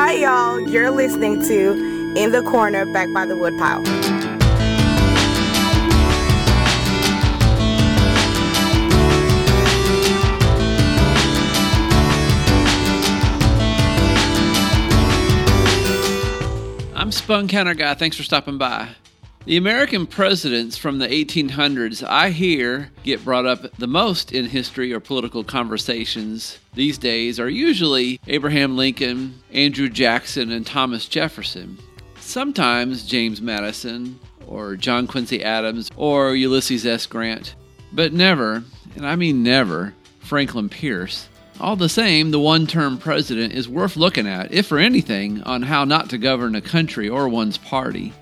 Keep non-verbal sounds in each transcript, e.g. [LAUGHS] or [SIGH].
Hi, y'all. You're listening to In the Corner Back by the Woodpile. I'm Spun Counter Guy. Thanks for stopping by. The American presidents from the 1800s, I hear, get brought up the most in history or political conversations these days are usually Abraham Lincoln, Andrew Jackson, and Thomas Jefferson. Sometimes James Madison, or John Quincy Adams, or Ulysses S. Grant, but never, and I mean never, Franklin Pierce. All the same, the one term president is worth looking at, if for anything, on how not to govern a country or one's party.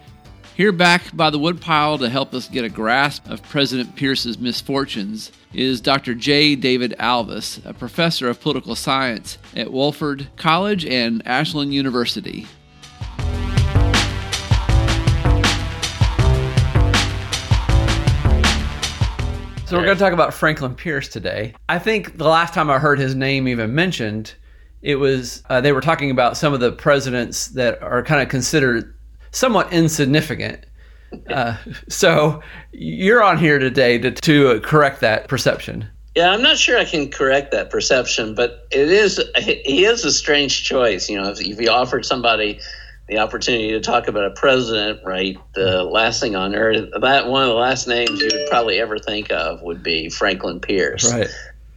Here back by the woodpile to help us get a grasp of President Pierce's misfortunes is Dr. J. David Alvis, a professor of political science at Wofford College and Ashland University. So we're going to talk about Franklin Pierce today. I think the last time I heard his name even mentioned, it was uh, they were talking about some of the presidents that are kind of considered somewhat insignificant. Uh, so you're on here today to, to correct that perception. Yeah, I'm not sure I can correct that perception, but it is he is a strange choice. You know, if, if you offered somebody the opportunity to talk about a president, right, the last thing on earth, that one of the last names you would probably ever think of would be Franklin Pierce. Right.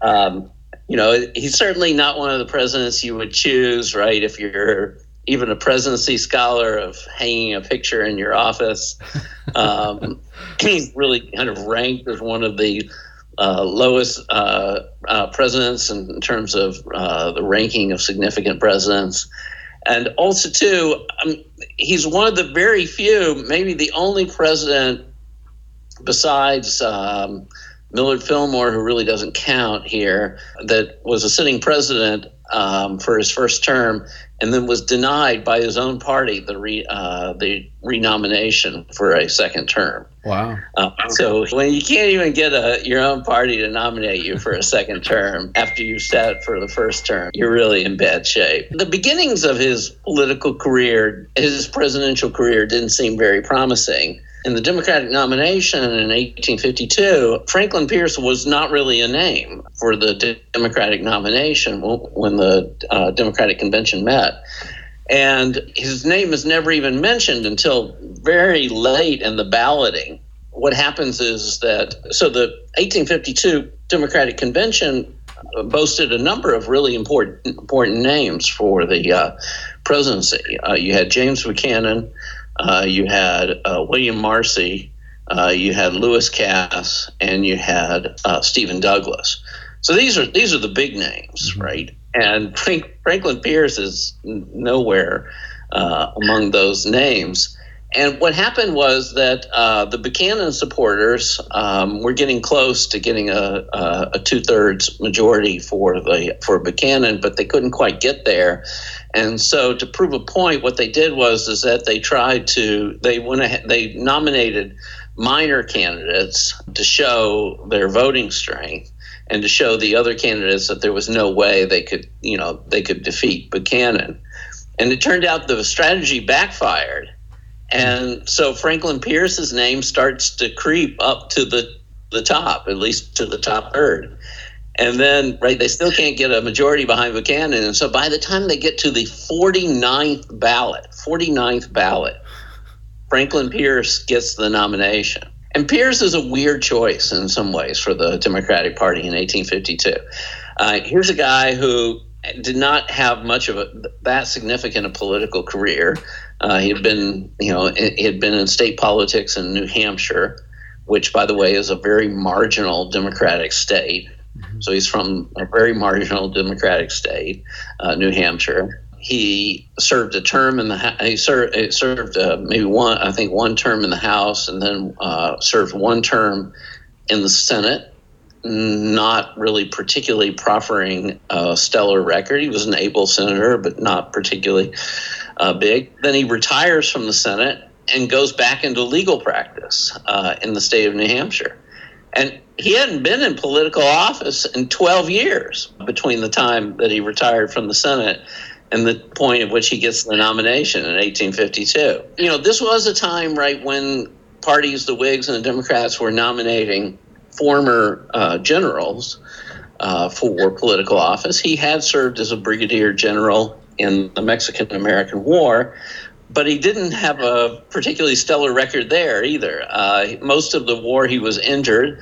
Um, you know, he's certainly not one of the presidents you would choose, right, if you're even a presidency scholar of hanging a picture in your office. Um, [LAUGHS] he's really kind of ranked as one of the uh, lowest uh, uh, presidents in terms of uh, the ranking of significant presidents. And also, too, um, he's one of the very few, maybe the only president besides um, Millard Fillmore, who really doesn't count here, that was a sitting president um, for his first term and then was denied by his own party the re, uh, the renomination for a second term. Wow! Uh, so when you can't even get a, your own party to nominate you for a second term after you sat for the first term, you're really in bad shape. The beginnings of his political career, his presidential career, didn't seem very promising. In the Democratic nomination in 1852, Franklin Pierce was not really a name for the Democratic nomination when the uh, Democratic convention met. And his name is never even mentioned until very late in the balloting. What happens is that, so the 1852 Democratic Convention boasted a number of really important important names for the uh, presidency. Uh, you had James Buchanan, uh, you had uh, William Marcy, uh, you had Lewis Cass, and you had uh, Stephen Douglas. So these are these are the big names, mm-hmm. right? And Frank, Franklin Pierce is nowhere uh, among those names. And what happened was that uh, the Buchanan supporters um, were getting close to getting a, a, a two thirds majority for the for Buchanan, but they couldn't quite get there. And so, to prove a point, what they did was is that they tried to they went ahead, they nominated minor candidates to show their voting strength and to show the other candidates that there was no way they could you know they could defeat Buchanan. And it turned out the strategy backfired and so Franklin Pierce's name starts to creep up to the, the top, at least to the top third. And then, right, they still can't get a majority behind Buchanan. And so by the time they get to the 49th ballot, 49th ballot, Franklin Pierce gets the nomination. And Pierce is a weird choice in some ways for the Democratic Party in 1852. Uh, here's a guy who did not have much of a, that significant a political career. Uh, he had been, you know, he had been in state politics in New Hampshire, which, by the way, is a very marginal Democratic state. Mm-hmm. So he's from a very marginal Democratic state, uh, New Hampshire. He served a term in the he served served uh, maybe one I think one term in the House, and then uh, served one term in the Senate not really particularly proffering a stellar record. He was an able senator, but not particularly uh, big. Then he retires from the Senate and goes back into legal practice uh, in the state of New Hampshire. And he hadn't been in political office in 12 years between the time that he retired from the Senate and the point at which he gets the nomination in 1852. You know, this was a time, right, when parties, the Whigs and the Democrats, were nominating former uh, generals uh, for political office. He had served as a brigadier general in the Mexican American War, but he didn't have a particularly stellar record there either. Uh, most of the war, he was injured.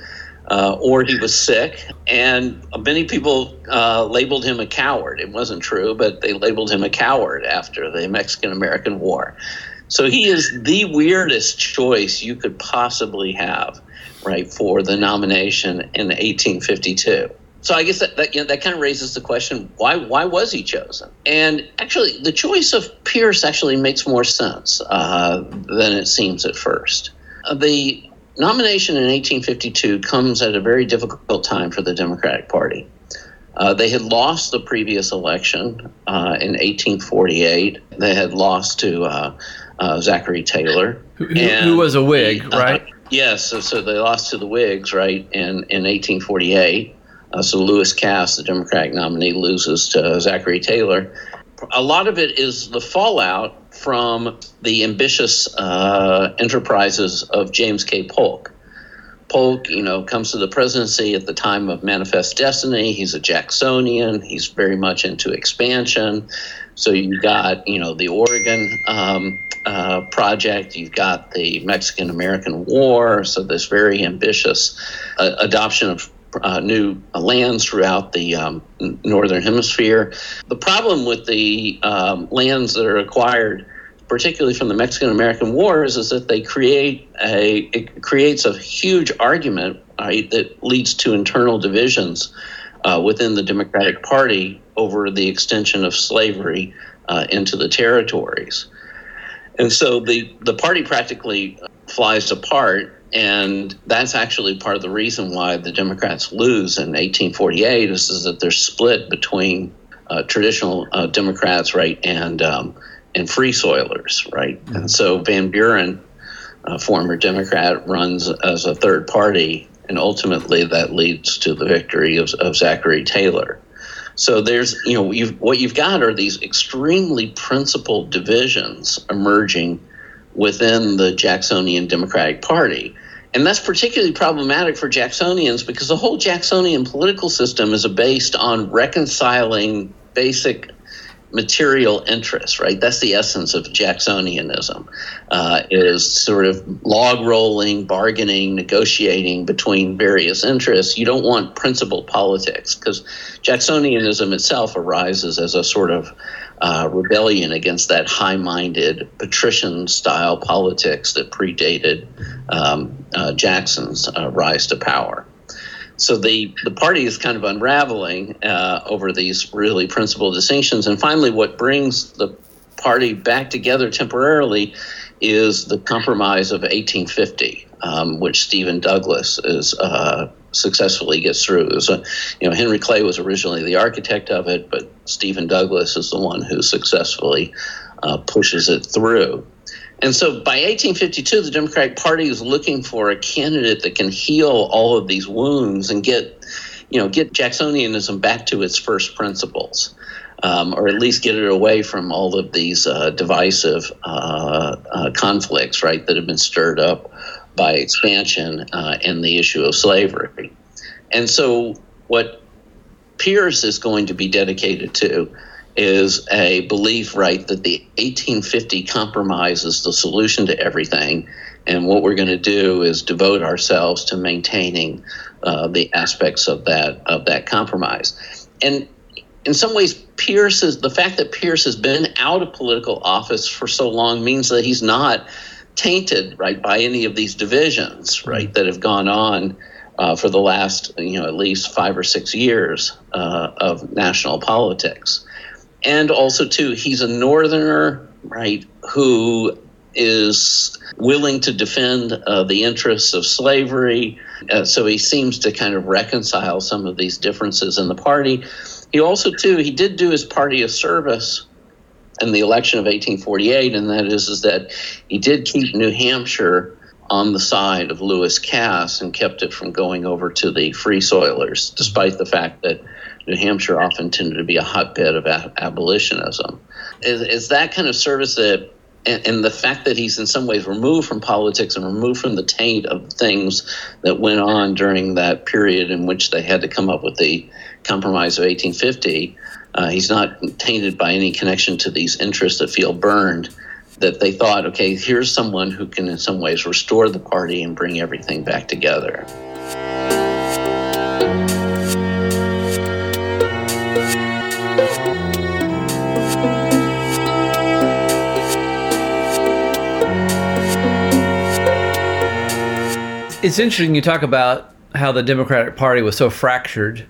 Uh, or he was sick, and many people uh, labeled him a coward. It wasn't true, but they labeled him a coward after the Mexican American War. So he is the weirdest choice you could possibly have, right, for the nomination in 1852 so I guess that that, you know, that kind of raises the question: why why was he chosen? And actually, the choice of Pierce actually makes more sense uh, than it seems at first. Uh, the nomination in 1852 comes at a very difficult time for the Democratic Party. Uh, they had lost the previous election uh, in 1848. They had lost to uh, uh, Zachary Taylor, who, who was a Whig, right? Yes, so, so, they lost to the Whigs, right, in, in 1848. Uh, so Lewis Cass, the Democratic nominee, loses to Zachary Taylor. A lot of it is the fallout from the ambitious uh, enterprises of James K. Polk. Polk, you know, comes to the presidency at the time of Manifest Destiny. He's a Jacksonian. He's very much into expansion. So you've got, you know, the Oregon um, uh, project. You've got the Mexican American War. So this very ambitious uh, adoption of uh, new lands throughout the um, northern hemisphere. The problem with the um, lands that are acquired, particularly from the Mexican American Wars, is that they create a it creates a huge argument right, that leads to internal divisions uh, within the Democratic Party over the extension of slavery uh, into the territories. And so the, the party practically flies apart and that's actually part of the reason why the Democrats lose in 1848 is, is that they're split between uh, traditional uh, Democrats, right, and um, and free soilers, right. Mm-hmm. And so Van Buren, a former Democrat, runs as a third party, and ultimately that leads to the victory of, of Zachary Taylor. So there's, you know, you've, what you've got are these extremely principled divisions emerging within the Jacksonian Democratic Party. And that's particularly problematic for Jacksonians because the whole Jacksonian political system is based on reconciling basic material interests, right? That's the essence of Jacksonianism, uh, is sort of log rolling, bargaining, negotiating between various interests. You don't want principled politics because Jacksonianism itself arises as a sort of uh, rebellion against that high minded patrician style politics that predated um, uh, Jackson's uh, rise to power. So the, the party is kind of unraveling uh, over these really principal distinctions. And finally, what brings the party back together temporarily is the Compromise of 1850, um, which Stephen Douglas is uh, successfully gets through. So, you know, Henry Clay was originally the architect of it, but Stephen Douglas is the one who successfully uh, pushes it through. And so by 1852, the Democratic Party is looking for a candidate that can heal all of these wounds and get, you know, get Jacksonianism back to its first principles. Um, or at least get it away from all of these uh, divisive uh, uh, conflicts, right, that have been stirred up by expansion uh, and the issue of slavery. And so, what Pierce is going to be dedicated to is a belief, right, that the 1850 compromise is the solution to everything. And what we're going to do is devote ourselves to maintaining uh, the aspects of that of that compromise. And in some ways, Pierce is the fact that Pierce has been out of political office for so long means that he's not tainted right by any of these divisions right that have gone on uh, for the last you know at least five or six years uh, of national politics and also too he's a northerner right who is willing to defend uh, the interests of slavery. Uh, so he seems to kind of reconcile some of these differences in the party. He also too he did do his party a service in the election of 1848, and that is, is that he did keep New Hampshire on the side of Lewis Cass and kept it from going over to the Free Soilers, despite the fact that New Hampshire often tended to be a hotbed of a- abolitionism. Is, is that kind of service that and, and, the fact that he's in some ways removed from politics and removed from the taint of things that went on during that period in which they had to come up with the Compromise of 1850, uh, he's not tainted by any connection to these interests that feel burned. That they thought, okay, here's someone who can, in some ways, restore the party and bring everything back together. It's interesting you talk about how the Democratic Party was so fractured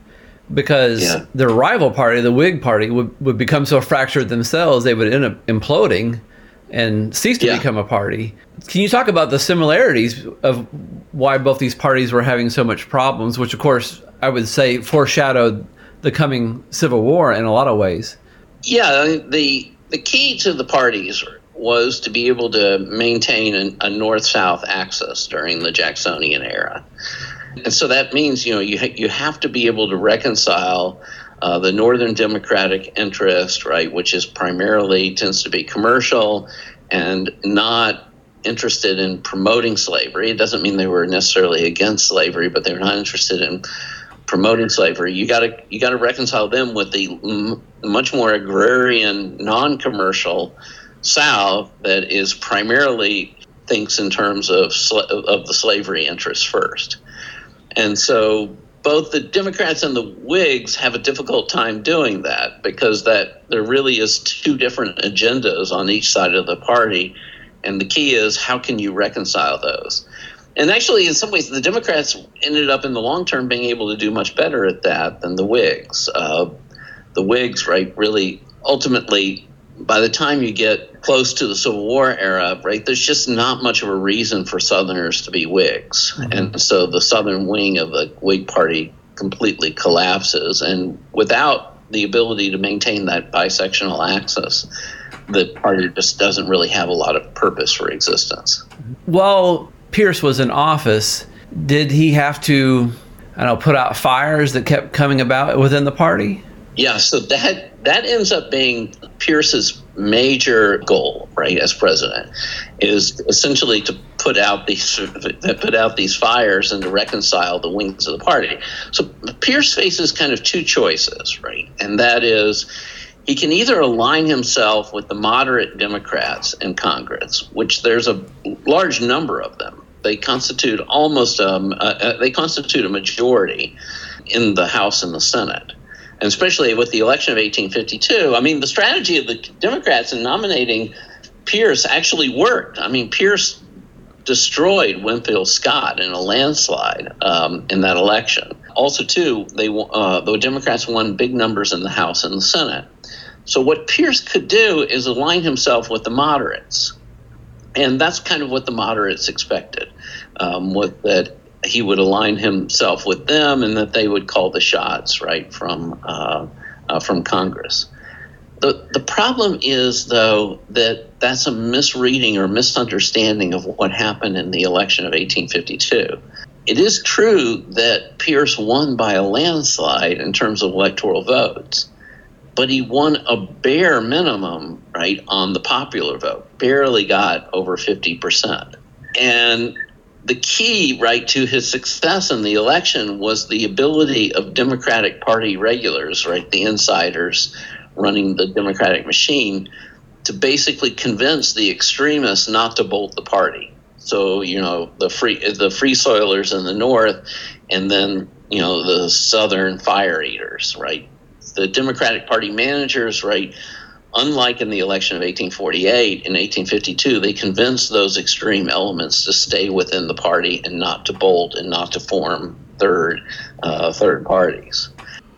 because yeah. their rival party, the Whig Party, would, would become so fractured themselves they would end up imploding and cease to yeah. become a party. Can you talk about the similarities of why both these parties were having so much problems, which of course I would say foreshadowed the coming civil war in a lot of ways? Yeah, the the key to the parties was to be able to maintain an, a north-south axis during the Jacksonian era. And so that means, you know, you, ha- you have to be able to reconcile uh, the Northern Democratic interest, right, which is primarily tends to be commercial and not interested in promoting slavery. It doesn't mean they were necessarily against slavery, but they're not interested in promoting slavery. You got to you got to reconcile them with the m- much more agrarian, non-commercial South that is primarily thinks in terms of sl- of the slavery interests first, and so both the Democrats and the Whigs have a difficult time doing that because that there really is two different agendas on each side of the party, and the key is how can you reconcile those. And actually, in some ways, the Democrats ended up in the long term being able to do much better at that than the Whigs. Uh, the Whigs, right, really ultimately by the time you get close to the Civil War era, right, there's just not much of a reason for Southerners to be Whigs. Mm-hmm. And so the Southern wing of the Whig Party completely collapses. And without the ability to maintain that bisectional axis, the party just doesn't really have a lot of purpose for existence. While Pierce was in office, did he have to, I don't know, put out fires that kept coming about within the party? Yeah, so that that ends up being Pierce's major goal, right, as president, is essentially to put out these put out these fires and to reconcile the wings of the party. So Pierce faces kind of two choices, right, and that is he can either align himself with the moderate Democrats in Congress, which there's a large number of them. They constitute almost um, uh, they constitute a majority in the House and the Senate and especially with the election of 1852. I mean, the strategy of the Democrats in nominating Pierce actually worked. I mean, Pierce destroyed Winfield Scott in a landslide um, in that election. Also, too, they uh, the Democrats won big numbers in the House and the Senate. So what Pierce could do is align himself with the moderates, and that's kind of what the moderates expected. Um, with that he would align himself with them and that they would call the shots right from uh, uh, from Congress. The, the problem is, though, that that's a misreading or misunderstanding of what happened in the election of 1852. It is true that Pierce won by a landslide in terms of electoral votes, but he won a bare minimum, right, on the popular vote, barely got over 50%. And the key, right, to his success in the election was the ability of Democratic Party regulars, right, the insiders running the Democratic machine, to basically convince the extremists not to bolt the party. So you know the free the free soilers in the north, and then you know the southern fire eaters, right? The Democratic Party managers, right, unlike in the election of 1848 in 1852 they convinced those extreme elements to stay within the party and not to bolt and not to form third uh, third parties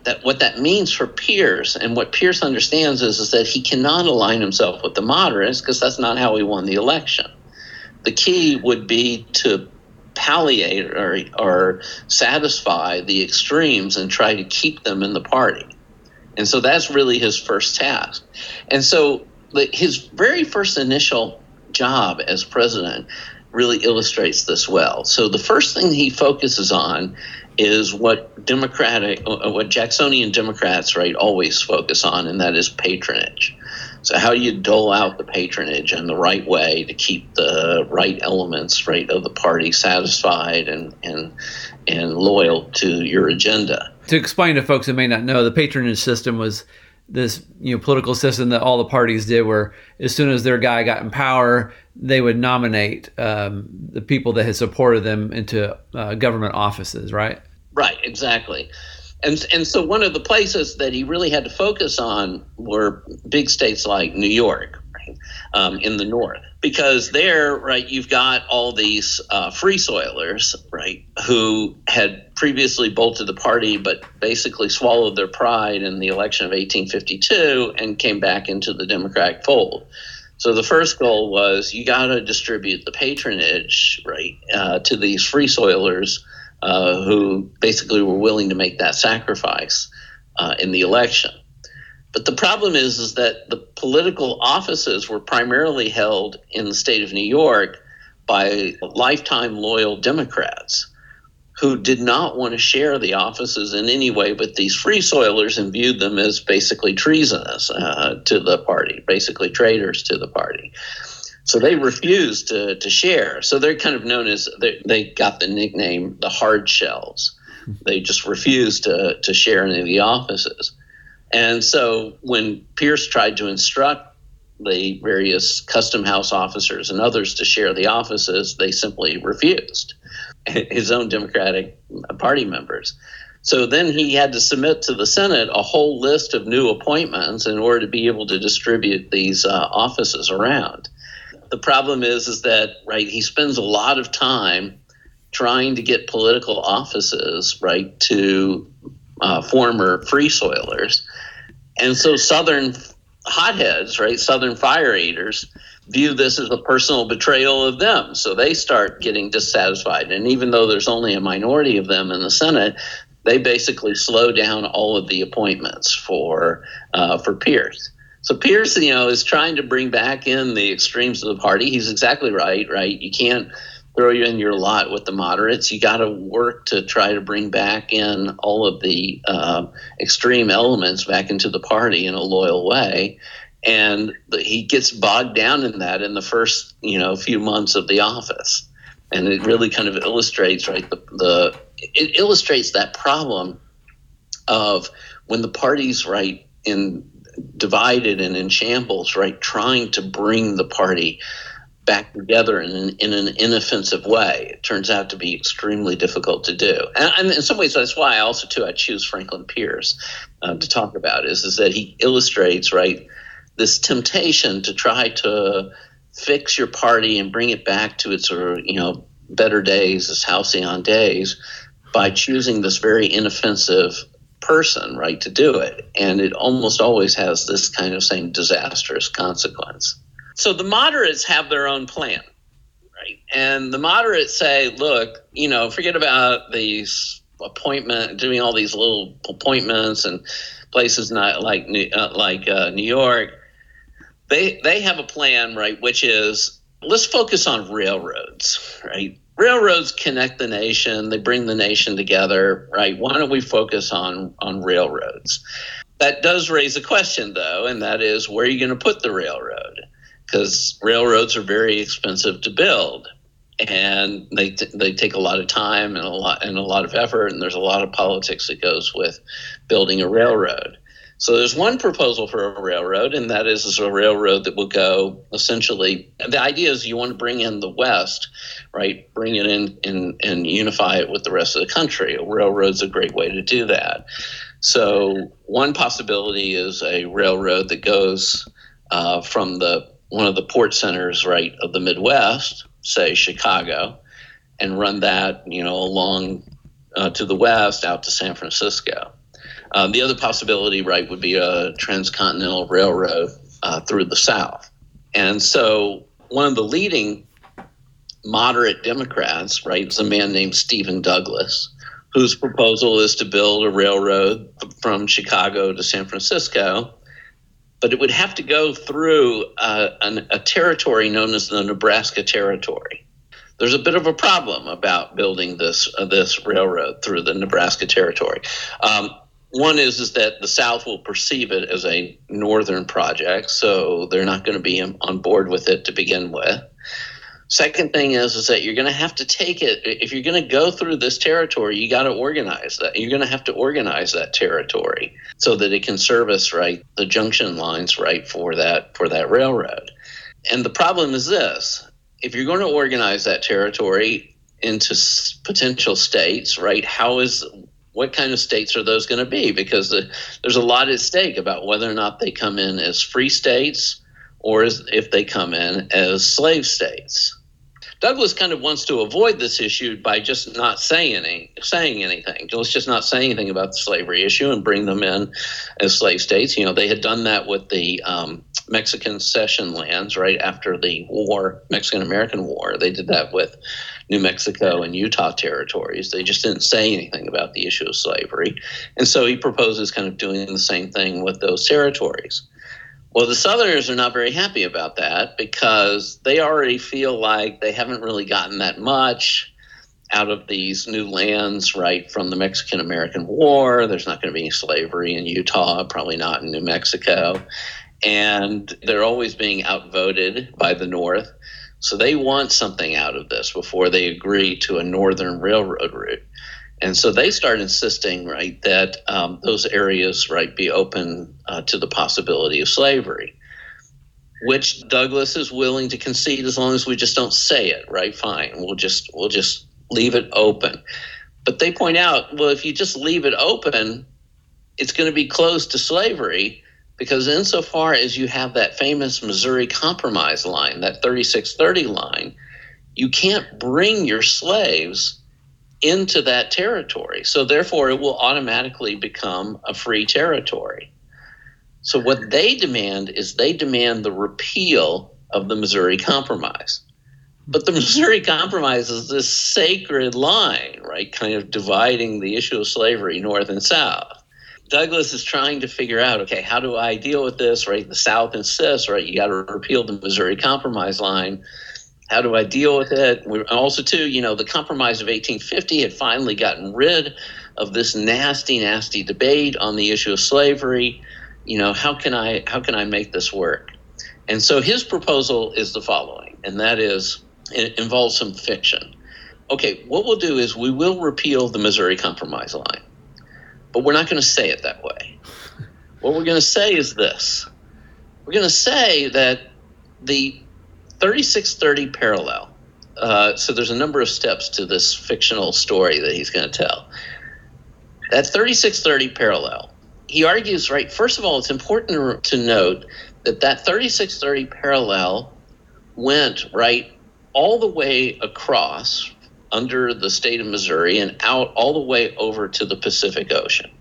that what that means for Pierce and what Pierce understands is, is that he cannot align himself with the moderates because that's not how he won the election. The key would be to palliate or, or satisfy the extremes and try to keep them in the party. And so that's really his first task. And so his very first initial job as president really illustrates this well. So the first thing he focuses on is what Democratic, uh, what Jacksonian Democrats, right, always focus on, and that is patronage. So how do you dole out the patronage in the right way to keep the right elements, right, of the party satisfied and and and loyal to your agenda? To explain to folks who may not know, the patronage system was this you know political system that all the parties did where as soon as their guy got in power they would nominate um, the people that had supported them into uh, government offices right? Right exactly. And and so one of the places that he really had to focus on were big states like New York, right, um, in the north, because there, right, you've got all these uh, free soilers, right, who had previously bolted the party, but basically swallowed their pride in the election of 1852 and came back into the Democratic fold. So the first goal was you got to distribute the patronage, right, uh, to these free soilers uh, who basically were willing to make that sacrifice uh, in the election. But the problem is, is that the political offices were primarily held in the state of New York by lifetime loyal Democrats who did not want to share the offices in any way with these free soilers and viewed them as basically treasonous uh, to the party, basically traitors to the party. So they refused to, to share. So they're kind of known as they, they got the nickname the hard shells. They just refused to, to share any of the offices. And so when Pierce tried to instruct the various custom house officers and others to share the offices, they simply refused, [LAUGHS] his own Democratic Party members. So then he had to submit to the Senate a whole list of new appointments in order to be able to distribute these uh, offices around the problem is is that right he spends a lot of time trying to get political offices right to uh, former free soilers and so southern hotheads right southern fire eaters view this as a personal betrayal of them so they start getting dissatisfied and even though there's only a minority of them in the senate they basically slow down all of the appointments for uh, for pierce so Pierce, you know, is trying to bring back in the extremes of the party. He's exactly right, right? You can't throw you in your lot with the moderates. You got to work to try to bring back in all of the uh, extreme elements back into the party in a loyal way. And he gets bogged down in that in the first, you know, few months of the office. And it really kind of illustrates, right, the, the it illustrates that problem of when the party's right, in divided and in shambles, right? Trying to bring the party back together in an, in an inoffensive way. It turns out to be extremely difficult to do. And, and in some ways, that's why I also, too, I choose Franklin Pierce uh, to talk about is, is that he illustrates, right, this temptation to try to fix your party and bring it back to its, sort of, you know, better days, its halcyon days, by choosing this very inoffensive person, right, to do it. And it almost always has this kind of same disastrous consequence. So the moderates have their own plan, right? And the moderates say, look, you know, forget about these appointment, doing all these little appointments and places not like uh, like uh, New York. They they have a plan, right, which is let's focus on railroads, right? railroads connect the nation they bring the nation together right why don't we focus on on railroads that does raise a question though and that is where are you going to put the railroad because railroads are very expensive to build and they t- they take a lot of time and a lot and a lot of effort and there's a lot of politics that goes with building a railroad so there's one proposal for a railroad, and that is, is a railroad that will go essentially. The idea is you want to bring in the West, right? Bring it in and, and unify it with the rest of the country. A railroad's a great way to do that. So one possibility is a railroad that goes uh, from the one of the port centers, right, of the Midwest, say Chicago, and run that, you know, along uh, to the west out to San Francisco. Um, the other possibility, right, would be a transcontinental railroad uh, through the South. And so one of the leading moderate Democrats, right, is a man named Stephen Douglas, whose proposal is to build a railroad from Chicago to San Francisco. But it would have to go through uh, an, a territory known as the Nebraska Territory. there's a bit of a problem about building this uh, this railroad through the Nebraska Territory. Um, one is is that the South will perceive it as a northern project, so they're not going to be on board with it to begin with. Second thing is is that you're going to have to take it if you're going to go through this territory. You got to organize that. You're going to have to organize that territory so that it can service right the junction lines right for that for that railroad. And the problem is this: if you're going to organize that territory into potential states, right? How is what kind of states are those going to be? Because the, there's a lot at stake about whether or not they come in as free states or as, if they come in as slave states. Douglas kind of wants to avoid this issue by just not saying any, saying anything. Let's just not say anything about the slavery issue and bring them in as slave states. You know, they had done that with the um, Mexican cession lands right after the war, Mexican American War. They did that with New Mexico and Utah territories. They just didn't say anything about the issue of slavery. And so he proposes kind of doing the same thing with those territories. Well, the Southerners are not very happy about that because they already feel like they haven't really gotten that much out of these new lands, right, from the Mexican American War. There's not going to be any slavery in Utah, probably not in New Mexico. And they're always being outvoted by the North. So they want something out of this before they agree to a northern railroad route. And so they start insisting, right, that um, those areas, right, be open uh, to the possibility of slavery, which Douglas is willing to concede as long as we just don't say it, right? Fine, we'll just we'll just leave it open. But they point out, well, if you just leave it open, it's going to be closed to slavery because insofar as you have that famous Missouri Compromise line, that 3630 line, you can't bring your slaves into that territory. So therefore, it will automatically become a free territory. So what they demand is they demand the repeal of the Missouri Compromise. But the [LAUGHS] Missouri Compromise is this sacred line, right? Kind of dividing the issue of slavery north and south. Douglas is trying to figure out, okay, how do I deal with this, right? The South insists, right? You got to repeal the Missouri Compromise line how do I deal with it? We, also, too, you know, the Compromise of 1850 had finally gotten rid of this nasty, nasty debate on the issue of slavery. You know, how can I how can I make this work? And so his proposal is the following, and that is it involves some fiction. Okay, what we'll do is we will repeal the Missouri Compromise line, but we're not going to say it that way. What we're going to say is this: we're going to say that the 3630 parallel. Uh, so there's a number of steps to this fictional story that he's going to tell. That 3630 parallel, he argues, right, first of all, it's important to note that that 3630 parallel went, right, all the way across under the state of Missouri and out all the way over to the Pacific Ocean.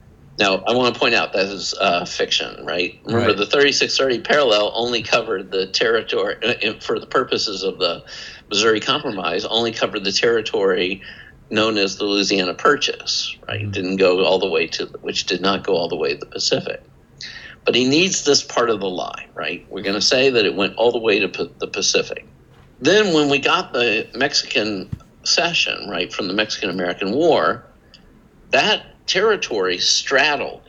Now, I want to point out that is uh, fiction, right? Remember, right. the 3630 parallel only covered the territory, uh, for the purposes of the Missouri Compromise, only covered the territory known as the Louisiana Purchase, right? Mm-hmm. Didn't go all the way to, which did not go all the way to the Pacific. But he needs this part of the line, right? We're going to say that it went all the way to P- the Pacific. Then, when we got the Mexican cession, right, from the Mexican American War, that territory straddled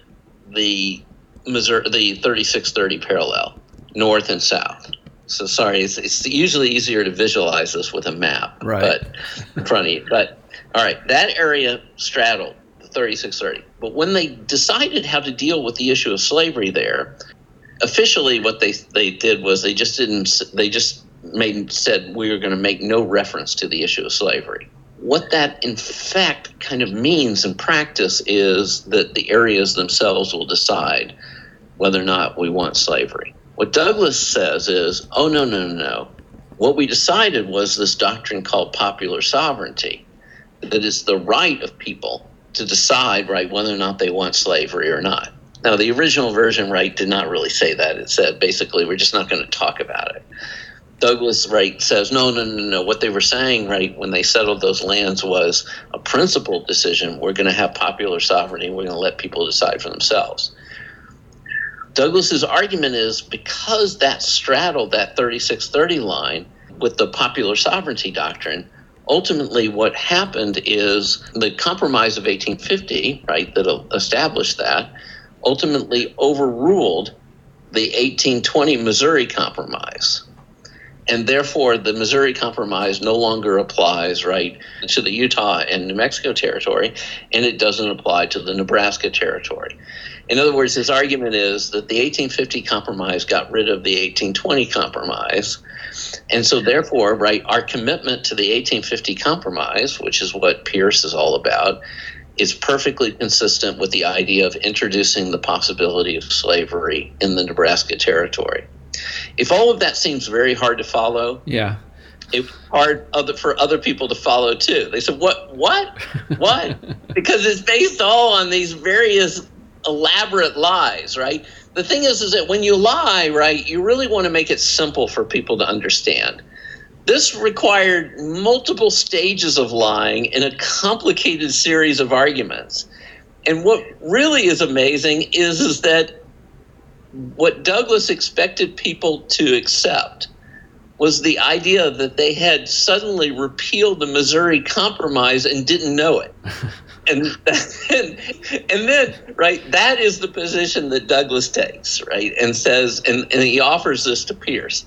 the Missouri, the 3630 parallel, north and south. So sorry, it's, it's, usually easier to visualize this with a map, right. but in front of you. But all right, that area straddled the 3630. But when they decided how to deal with the issue of slavery there, officially what they they did was they just didn't they just made said we were going to make no reference to the issue of slavery what that in fact kind of means in practice is that the areas themselves will decide whether or not we want slavery. What Douglas says is, oh, no, no, no, no. What we decided was this doctrine called popular sovereignty, that it's the right of people to decide, right, whether or not they want slavery or not. Now, the original version, right, did not really say that. It said basically, we're just not going to talk about it. Douglas right says no, no, no, no. What they were saying right when they settled those lands was a principled decision. We're going to have popular sovereignty. We're going to let people decide for themselves. Douglas's argument is because that straddled that 3630 line with the popular sovereignty doctrine, ultimately what happened is the compromise of 1850 right that established that ultimately overruled the 1820 missouri compromise and therefore the missouri compromise no longer applies right to the utah and new mexico territory and it doesn't apply to the nebraska territory in other words his argument is that the 1850 compromise got rid of the 1820 compromise and so, therefore, right, our commitment to the 1850 Compromise, which is what Pierce is all about, is perfectly consistent with the idea of introducing the possibility of slavery in the Nebraska Territory. If all of that seems very hard to follow, yeah, it's hard other, for other people to follow too. They said, "What? What? What?" [LAUGHS] because it's based all on these various elaborate lies, right? the thing is, is that when you lie, right, you really want to make it simple for people to understand. This required multiple stages of lying in a complicated series of arguments. And what really is amazing is, is that what Douglas expected people to accept was the idea that they had suddenly repealed the Missouri Compromise and didn't know it. [LAUGHS] and, and and then right that is the position that Douglas takes right and says and, and he offers this to Pierce.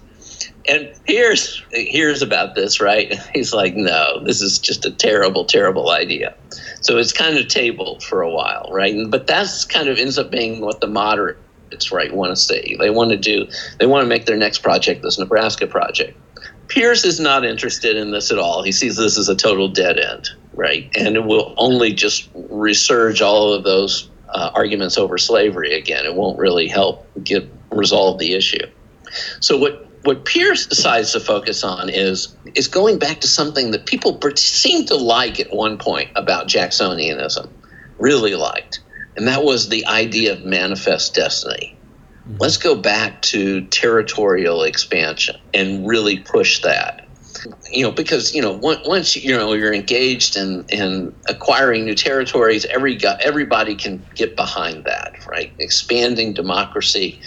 And Pierce hears about this right? He's like no this is just a terrible terrible idea. So it's kind of tabled for a while right? But that's kind of ends up being what the moderates right want to see they want to do they want to make their next project this Nebraska project Pierce is not interested in this at all. He sees this as a total dead end, right? And it will only just resurge all of those uh, arguments over slavery again. It won't really help get resolve the issue. So what what Pierce decides to focus on is is going back to something that people seemed to like at one point about Jacksonianism, really liked, and that was the idea of manifest destiny. Mm-hmm. Let's go back to territorial expansion and really push that. You know, because you know, once you know you're engaged in in acquiring new territories, every everybody can get behind that, right? Expanding democracy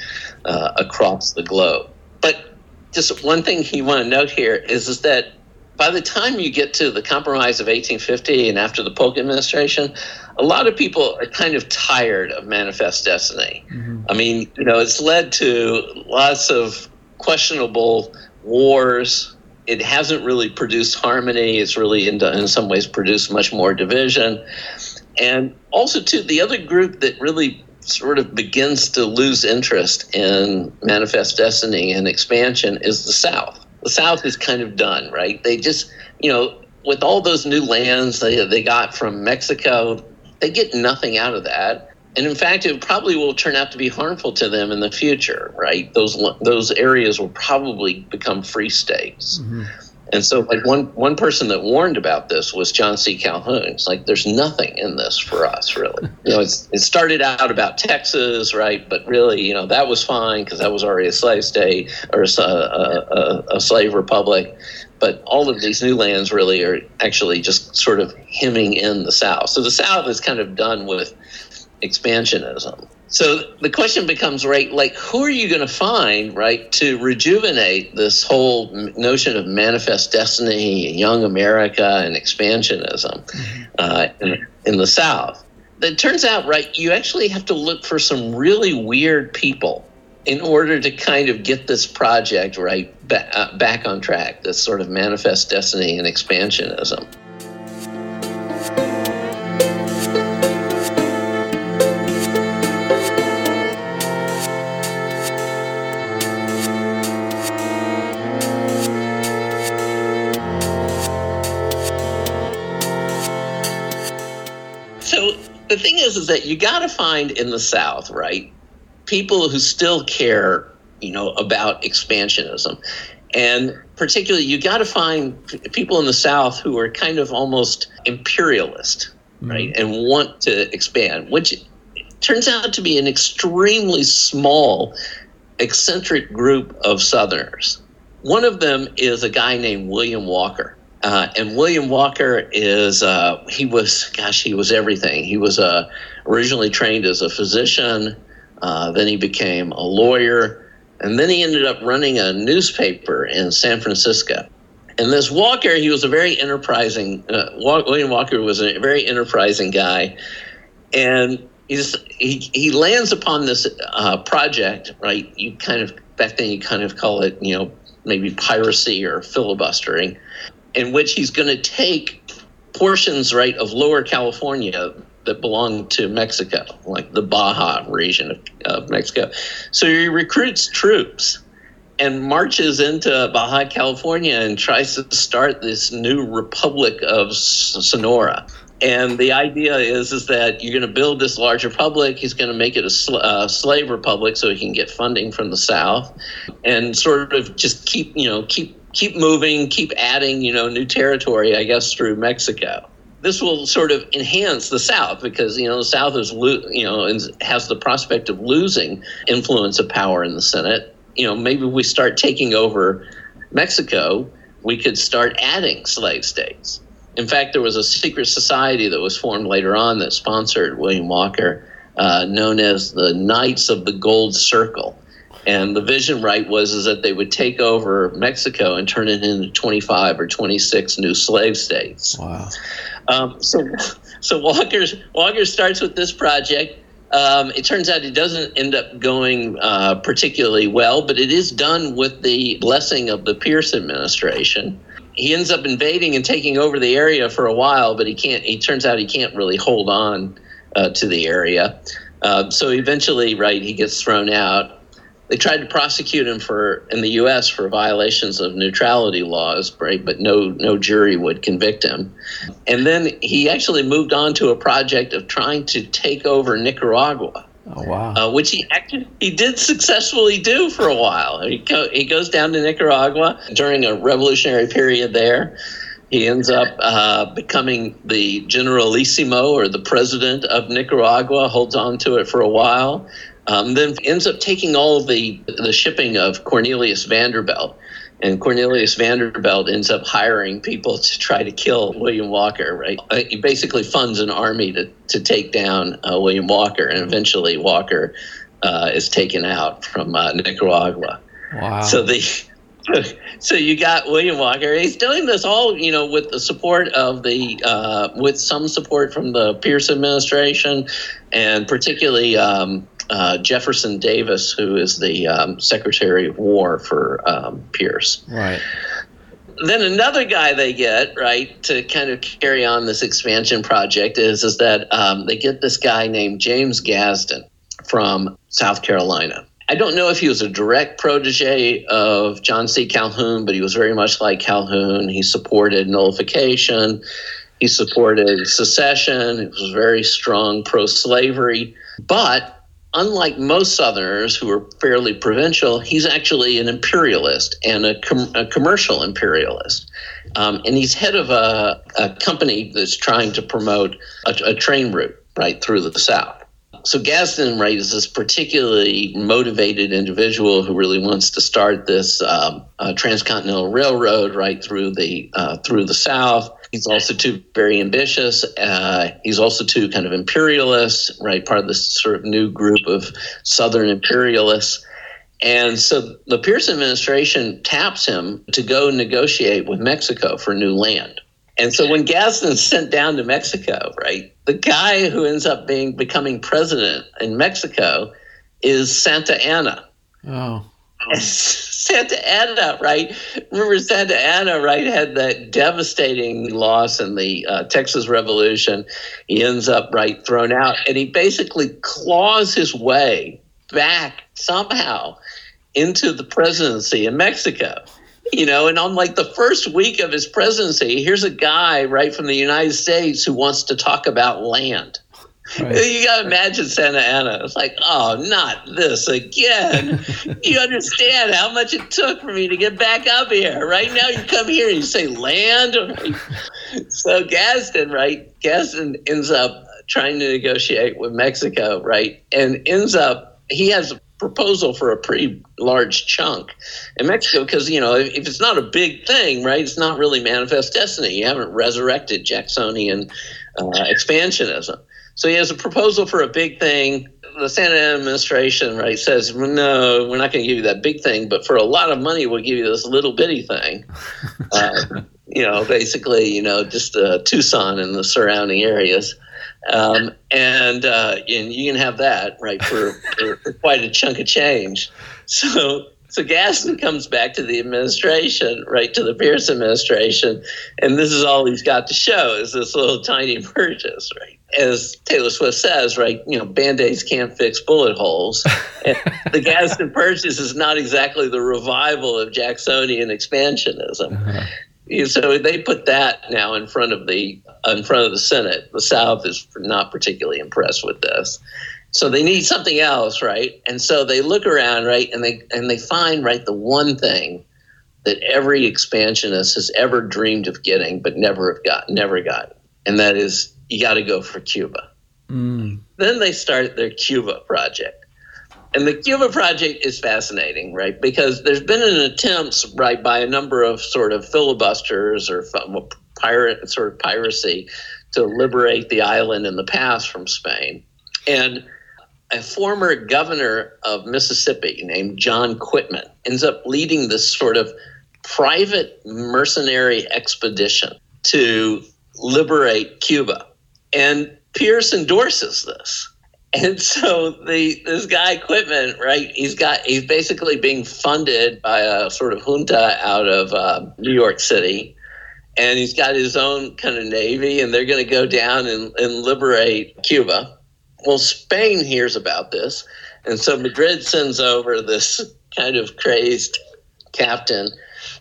uh, across the globe. But just one thing you want to note here is is that by the time you get to the Compromise of 1850 and after the Polk administration, a lot of people are kind of tired of Manifest Destiny. Mm-hmm. I mean, you know, it's led to lots of questionable wars. It hasn't really produced harmony. It's really, in, in some ways, produced much more division. And also, too, the other group that really sort of begins to lose interest in Manifest Destiny and expansion is the South the South is kind of done, right? They just, you know, with all those new lands they, they got from Mexico, they get nothing out of that. And in fact, it probably will turn out to be harmful to them in the future, right? Those those areas will probably become free states. Mm-hmm. And so, like one one person that warned about this was John C. Calhoun. It's like there's nothing in this for us, really. [LAUGHS] You know, it's, it started out about Texas, right? But really, you know, that was fine because that was already a slave state or a, a, a, slave republic. But all of these new lands really are actually just sort of hemming in the South. So the South is kind of done with expansionism. So the question becomes, right, like who are you going to find, right, to rejuvenate this whole notion of manifest destiny, and young America, and expansionism mm-hmm. uh, in, in the South? It turns out, right, you actually have to look for some really weird people in order to kind of get this project right ba- uh, back on track. This sort of manifest destiny and expansionism. So the thing is, is that you got to find in the South, right, people who still care, you know, about expansionism, and particularly you got to find people in the South who are kind of almost imperialist, mm-hmm. right, and want to expand, which turns out to be an extremely small, eccentric group of Southerners. One of them is a guy named William Walker. Uh, and William Walker is, uh, he was, gosh, he was everything. He was uh, originally trained as a physician, uh, then he became a lawyer, and then he ended up running a newspaper in San Francisco. And this Walker, he was a very enterprising. Uh, William Walker was a very enterprising guy, and he's he he lands upon this uh, project. Right, you kind of back then you kind of call it you know maybe piracy or filibustering, in which he's going to take portions right of Lower California that belong to Mexico, like the Baja region of, of Mexico. So he recruits troops and marches into Baja California and tries to start this new republic of Sonora. And the idea is is that you're going to build this large republic. He's going to make it a sl- uh, slave republic so he can get funding from the South, and sort of just keep you know keep keep moving, keep adding you know new territory. I guess through Mexico. This will sort of enhance the South because you know the South is lo- you know has the prospect of losing influence of power in the Senate you know, maybe we start taking over Mexico, we could start adding slave states. In fact, there was a secret society that was formed later on that sponsored William Walker, uh, known as the Knights of the Gold Circle. And the vision, right, was is that they would take over Mexico and turn it into 25 or 26 new slave states. Wow. Um, so, so Walker Walker starts with this project um, it turns out it doesn't end up going uh, particularly well, but it is done with the blessing of the Pierce administration. He ends up invading and taking over the area for a while, but he can't. He turns out he can't really hold on uh, to the area. Uh, so eventually, right, he gets thrown out they tried to prosecute him for in the U.S. for violations of neutrality laws, right? But no no jury would convict him. And then he actually moved on to a project of trying to take over Nicaragua. Oh wow! Uh, which he actually he did successfully do for a while. He go, he goes down to Nicaragua during a revolutionary period there. He ends up uh, becoming the generalissimo or the president of Nicaragua. Holds on to it for a while. Um, then ends up taking all the the shipping of Cornelius Vanderbilt, and Cornelius Vanderbilt ends up hiring people to try to kill William Walker. Right, uh, he basically funds an army to to take down uh, William Walker, and eventually Walker uh, is taken out from uh, Nicaragua. Wow! So the [LAUGHS] so you got William Walker. He's doing this all, you know, with the support of the, uh, with some support from the Pierce administration, and particularly um, uh, Jefferson Davis, who is the um, Secretary of War for um, Pierce. Right. Then another guy they get right to kind of carry on this expansion project is is that um, they get this guy named James Gadsden from South Carolina. I don't know if he was a direct protege of John C. Calhoun, but he was very much like Calhoun. He supported nullification. He supported secession. He was very strong pro slavery. But unlike most Southerners who are fairly provincial, he's actually an imperialist and a, com- a commercial imperialist. Um, and he's head of a, a, company that's trying to promote a, a train route right through the South. So Gadsden, right, is this particularly motivated individual who really wants to start this um, uh, transcontinental railroad right through the uh, through the South. He's also too very ambitious. Uh, he's also too kind of imperialist, right? Part of this sort of new group of Southern imperialists. And so the Pierce administration taps him to go negotiate with Mexico for new land. And so when Gadsden's sent down to Mexico, right, the guy who ends up being becoming president in Mexico is Santa Anna. Oh. Santa Anna, right? Remember, Santa Anna, right, had that devastating loss in the uh, Texas Revolution. He ends up, right, thrown out, and he basically claws his way back somehow into the presidency in Mexico. You know, and on like the first week of his presidency, here's a guy right from the United States who wants to talk about land. Right. You got to imagine Santa Anna. It's like, oh, not this again. [LAUGHS] you understand how much it took for me to get back up here. Right now, you come here and you say land. Right? So Gadsden, right? Gadsden ends up trying to negotiate with Mexico, right? And ends up, he has a proposal for a pretty large chunk in Mexico because, you know, if, if it's not a big thing, right, it's not really manifest destiny. You haven't resurrected Jacksonian uh, expansionism. So he has a proposal for a big thing. the Santa administration, right, says, no, we're not going to give you that big thing, but for a lot of money, we'll give you this little bitty thing. [LAUGHS] uh, you know, basically, you know, just uh, Tucson and the surrounding areas. Um, and, uh, and you can have that, right, for, for quite a chunk of change. So so Gadsden comes back to the administration, right to the Pierce administration, and this is all he's got to show is this little tiny purchase, right? As Taylor Swift says, right, you know, band-aids can't fix bullet holes. And [LAUGHS] the Gadsden purchase is not exactly the revival of Jacksonian expansionism. Uh-huh. So they put that now in front of the in front of the Senate. The South is not particularly impressed with this. So they need something else, right? And so they look around, right, and they and they find right the one thing that every expansionist has ever dreamed of getting, but never have got, never got, and that is you got to go for Cuba. Mm. Then they start their Cuba project. And the Cuba project is fascinating, right? Because there's been an attempt, right, by a number of sort of filibusters or pirate sort of piracy to liberate the island in the past from Spain. And a former governor of Mississippi named John Quitman ends up leading this sort of private mercenary expedition to liberate Cuba. And Pierce endorses this. And so the this guy Quitman, right? He's got he's basically being funded by a sort of junta out of uh, New York City, and he's got his own kind of navy, and they're going to go down and, and liberate Cuba. Well, Spain hears about this, and so Madrid sends over this kind of crazed captain,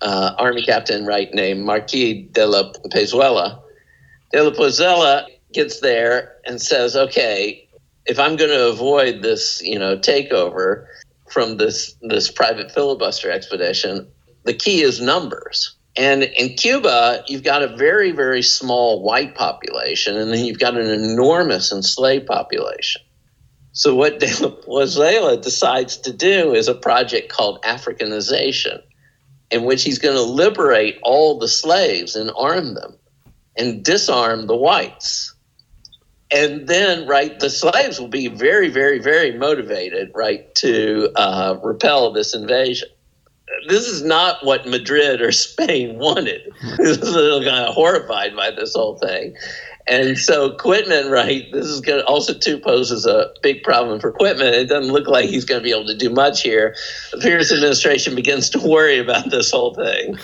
uh, army captain, right, named Marquis de la Pezuela. De la Pezuela gets there and says, "Okay, if I'm going to avoid this, you know, takeover from this this private filibuster expedition, the key is numbers." And in Cuba, you've got a very, very small white population, and then you've got an enormous enslaved population. So, what [LAUGHS] De decides to do is a project called Africanization, in which he's going to liberate all the slaves and arm them and disarm the whites. And then, right, the slaves will be very, very, very motivated, right, to uh, repel this invasion this is not what Madrid or [LAUGHS] Spain wanted. this is a little kind of horrified by this whole thing. And so Quitman, right, this is going to also too poses a big problem for Quitman. It doesn't look like he's going to be able to do much here. The Pierce administration begins to worry about this whole thing.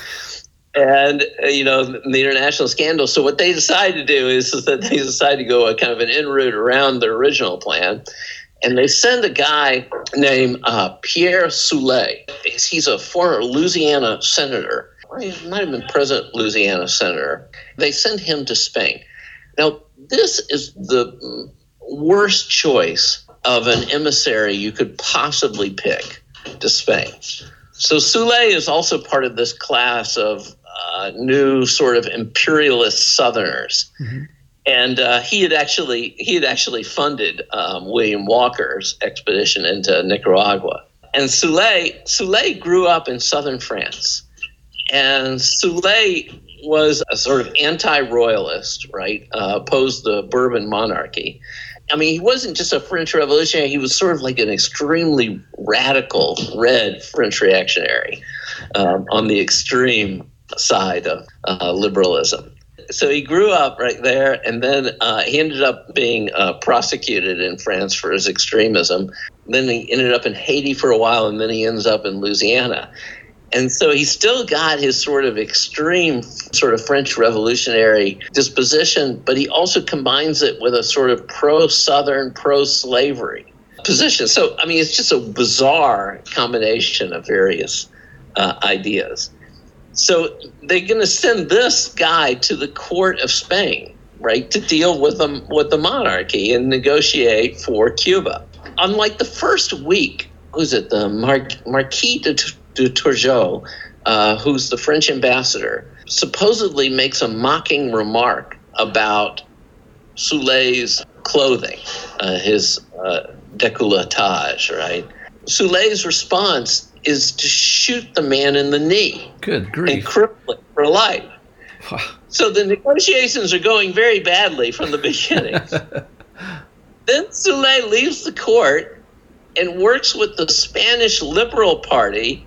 And, uh, you know, the international scandal. So what they decide to do is, is that they decide to go a kind of an en route around the original plan and they send a guy named uh, Pierre Soule. He's a former Louisiana senator. He might have been president Louisiana senator. They send him to Spain. Now, this is the worst choice of an emissary you could possibly pick to Spain. So Soule is also part of this class of uh, new sort of imperialist Southerners. Mm-hmm and uh, he had actually he had actually funded um, William Walker's expedition into Nicaragua. And Soule Soule grew up in southern France, and Soule was a sort of anti-royalist, right? Uh, opposed the Bourbon monarchy. I mean, he wasn't just a French revolutionary; he was sort of like an extremely radical red French reactionary um, on the extreme side of uh, liberalism so he grew up right there, and then uh, he ended up being uh, prosecuted in France for his extremism. Then he ended up in Haiti for a while, and then he ends up in Louisiana. And so he still got his sort of extreme, sort of French revolutionary disposition, but he also combines it with a sort of pro Southern, pro slavery position. So, I mean, it's just a bizarre combination of various uh, ideas. So they're going to send this guy to the court of Spain, right, to deal with the, with the monarchy and negotiate for Cuba. Unlike the first week, who's it, the Mar- Marquis de, de Turgot, uh, who's the French ambassador, supposedly makes a mocking remark about Soule's clothing, uh, his uh, décolletage, right? Soule's response is to shoot the man in the knee. Good grief. And cripple him for life. [SIGHS] so the negotiations are going very badly from the beginning. [LAUGHS] Then Soule leaves the court and works with the Spanish Liberal Party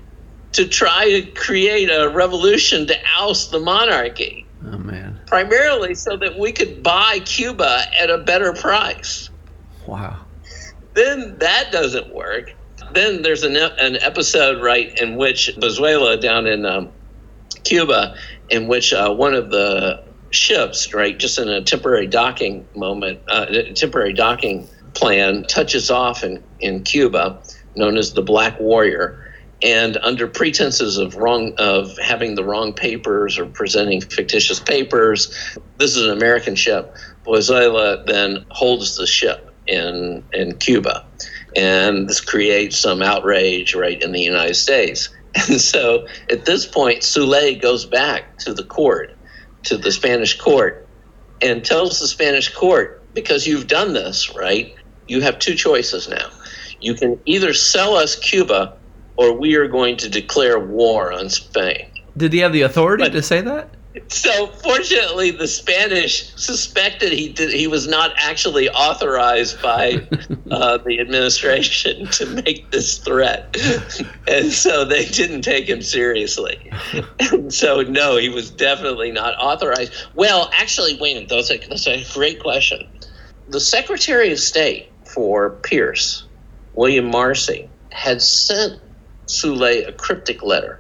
to try to create a revolution to oust the monarchy. Oh, man. Primarily so that we could buy Cuba at a better price. Wow. Then that doesn't work. Then there's an, an episode, right, in which Pezuela down in um, Cuba, in which uh, one of the ships, right, just in a temporary docking moment, uh, temporary docking plan, touches off in, in Cuba, known as the Black Warrior. And under pretenses of wrong of having the wrong papers or presenting fictitious papers, this is an American ship. Pezuela then holds the ship in in Cuba, and this creates some outrage right in the United States. [LAUGHS] And so at this point, Soule goes back to the court, to the Spanish court, and tells the Spanish court, because you've done this, right? You have two choices now. You can either sell us Cuba or we are going to declare war on Spain. Did he have the authority but, to say that? So fortunately, the Spanish suspected he did, he was not actually authorized by uh, the administration to make this threat, and so they didn't take him seriously. And so no, he was definitely not authorized. Well, actually, wait, that's a, that's a great question. The Secretary of State for Pierce, William Marcy, had sent Soule a cryptic letter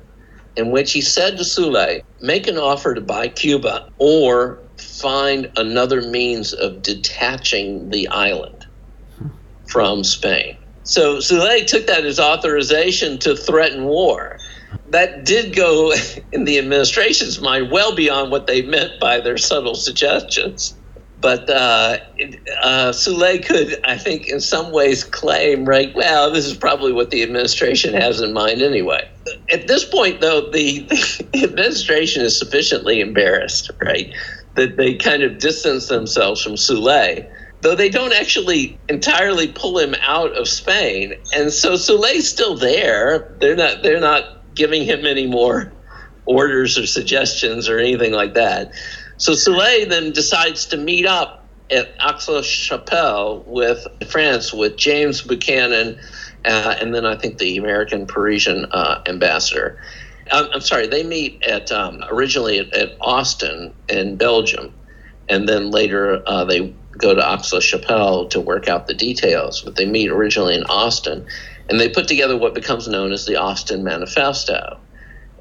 in which he said to Soule, make an offer to buy Cuba or find another means of detaching the island from Spain. So Soule took that as authorization to threaten war. That did go [LAUGHS] in the administration's mind well beyond what they meant by their subtle suggestions. But uh, uh, could, I think, in some ways claim, right, well, this is probably what the administration has in mind anyway. At this point, though, the, the [LAUGHS] administration is sufficiently embarrassed, right, that they kind of distance themselves from Soule though they don't actually entirely pull him out of Spain. And so Soule's still there. They're not they're not giving him any more [LAUGHS] orders or suggestions or anything like that. So Soule then decides to meet up at Aix-la-Chapelle with France with James Buchanan uh, and then I think the American Parisian uh, ambassador. I'm, I'm, sorry, they meet at um, originally at, at, Ostend in Belgium, and then later uh, they go to Aix-la-Chapelle to work out the details. But they meet originally in Ostend, and they put together what becomes known as the Ostend Manifesto.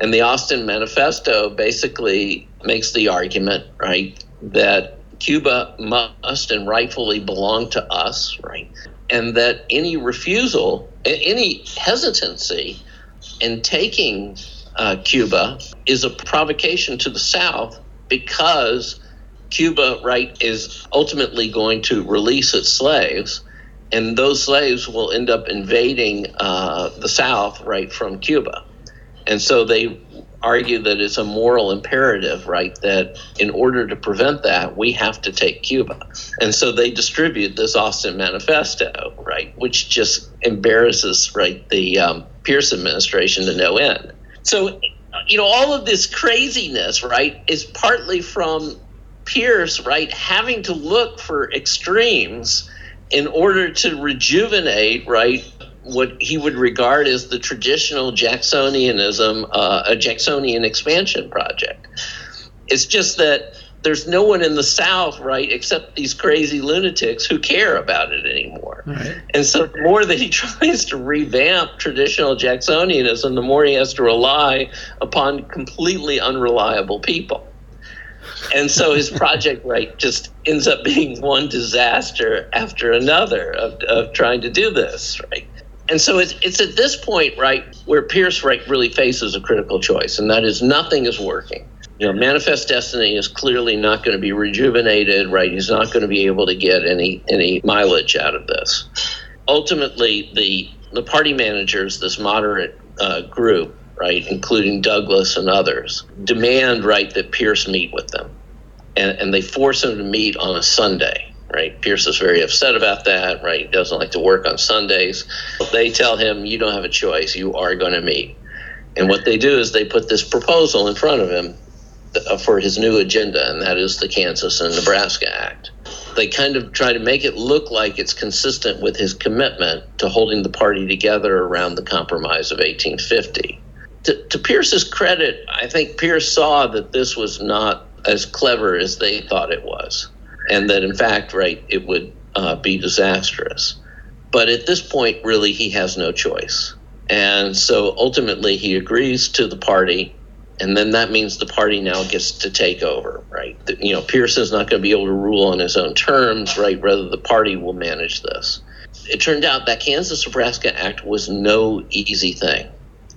And the Ostend Manifesto basically makes the argument, right, that Cuba must and rightfully belong to us, right? And that any refusal, any hesitancy in taking uh, Cuba is a provocation to the South because Cuba, right, is ultimately going to release its slaves, and those slaves will end up invading uh, the South, right, from Cuba. And so they argue that it's a moral imperative, right? That in order to prevent that, we have to take Cuba. And so they distribute this Ostend Manifesto, right? Which just embarrasses, right, the um, Pierce administration to no end. So, you know, all of this craziness, right, is partly from Pierce, right, having to look for extremes in order to rejuvenate, right, what he would regard as the traditional Jacksonianism, uh, a Jacksonian expansion project. It's just that there's no one in the South, right, except these crazy lunatics who care about it anymore. Right. And so the more that he [LAUGHS] tries to revamp traditional Jacksonianism, the more he has to rely upon completely unreliable people. And so his [LAUGHS] project, right, just ends up being one disaster after another of, of trying to do this, right? And so it's, it's at this point, right, where Pierce right, really faces a critical choice, and that is nothing is working. You know, Manifest Destiny is clearly not going to be rejuvenated, right? He's not going to be able to get any any mileage out of this. Ultimately, the the party managers, this moderate uh, group, right, including Douglas and others, demand right that Pierce meet with them, and, and they force him to meet on a Sunday right? Pierce is very upset about that, right? He doesn't like to work on Sundays. They tell him, you don't have a choice. You are going to meet. And what they do is they put this proposal in front of him uh, for his new agenda, and that is the Kansas and Nebraska Act. they kind of try to make it look like it's consistent with his commitment to holding the party together around the Compromise of 1850. To, to Pierce's credit, I think Pierce saw that this was not as clever as they thought it was, and that in fact, right, it would uh, be disastrous. But at this point, really, he has no choice. And so ultimately, he agrees to the party and then that means the party now gets to take over, right? You know, Pearson's not going to be able to rule on his own terms, right? Rather, the party will manage this. It turned out that Kansas Nebraska Act was no easy thing.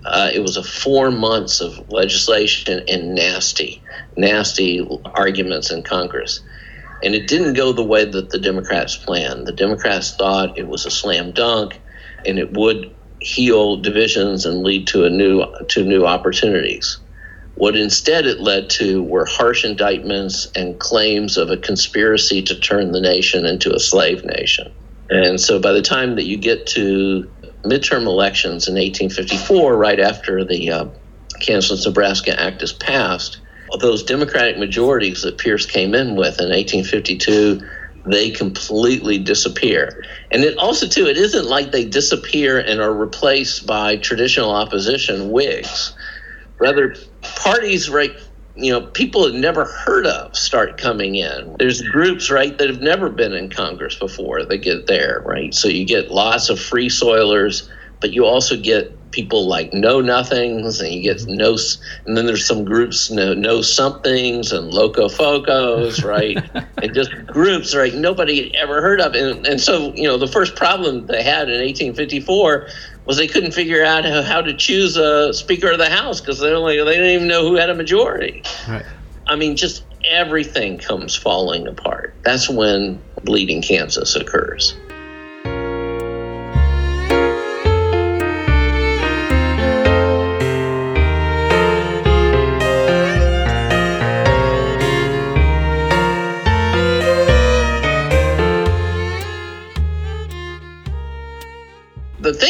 Uh, it was a four months of legislation and nasty, nasty arguments in Congress. And it didn't go the way that the Democrats planned. The Democrats thought it was a slam dunk and it would heal divisions and lead to a new to new opportunities. What instead it led to were harsh indictments and claims of a conspiracy to turn the nation into a slave nation. And so by the time that you get to midterm elections in 1854, right after the uh, Kansas Nebraska Act is passed, those Democratic majorities that Pierce came in with in 1852 they completely disappear. And it also too, it isn't like they disappear and are replaced by traditional opposition Whigs. Rather, parties right you know people had never heard of start coming in there's groups right that have never been in congress before that get there right so you get lots of free soilers but you also get people like know nothings and you get mm-hmm. no and then there's some groups know, know somethings and loco focos right [LAUGHS] and just groups right nobody ever heard of and, and so you know the first problem they had in 1854 was they couldn't figure out how, how to choose a Speaker of the House because they only they didn't even know who had a majority. Right. I mean, just everything comes falling apart. That's when Bleeding Kansas occurs.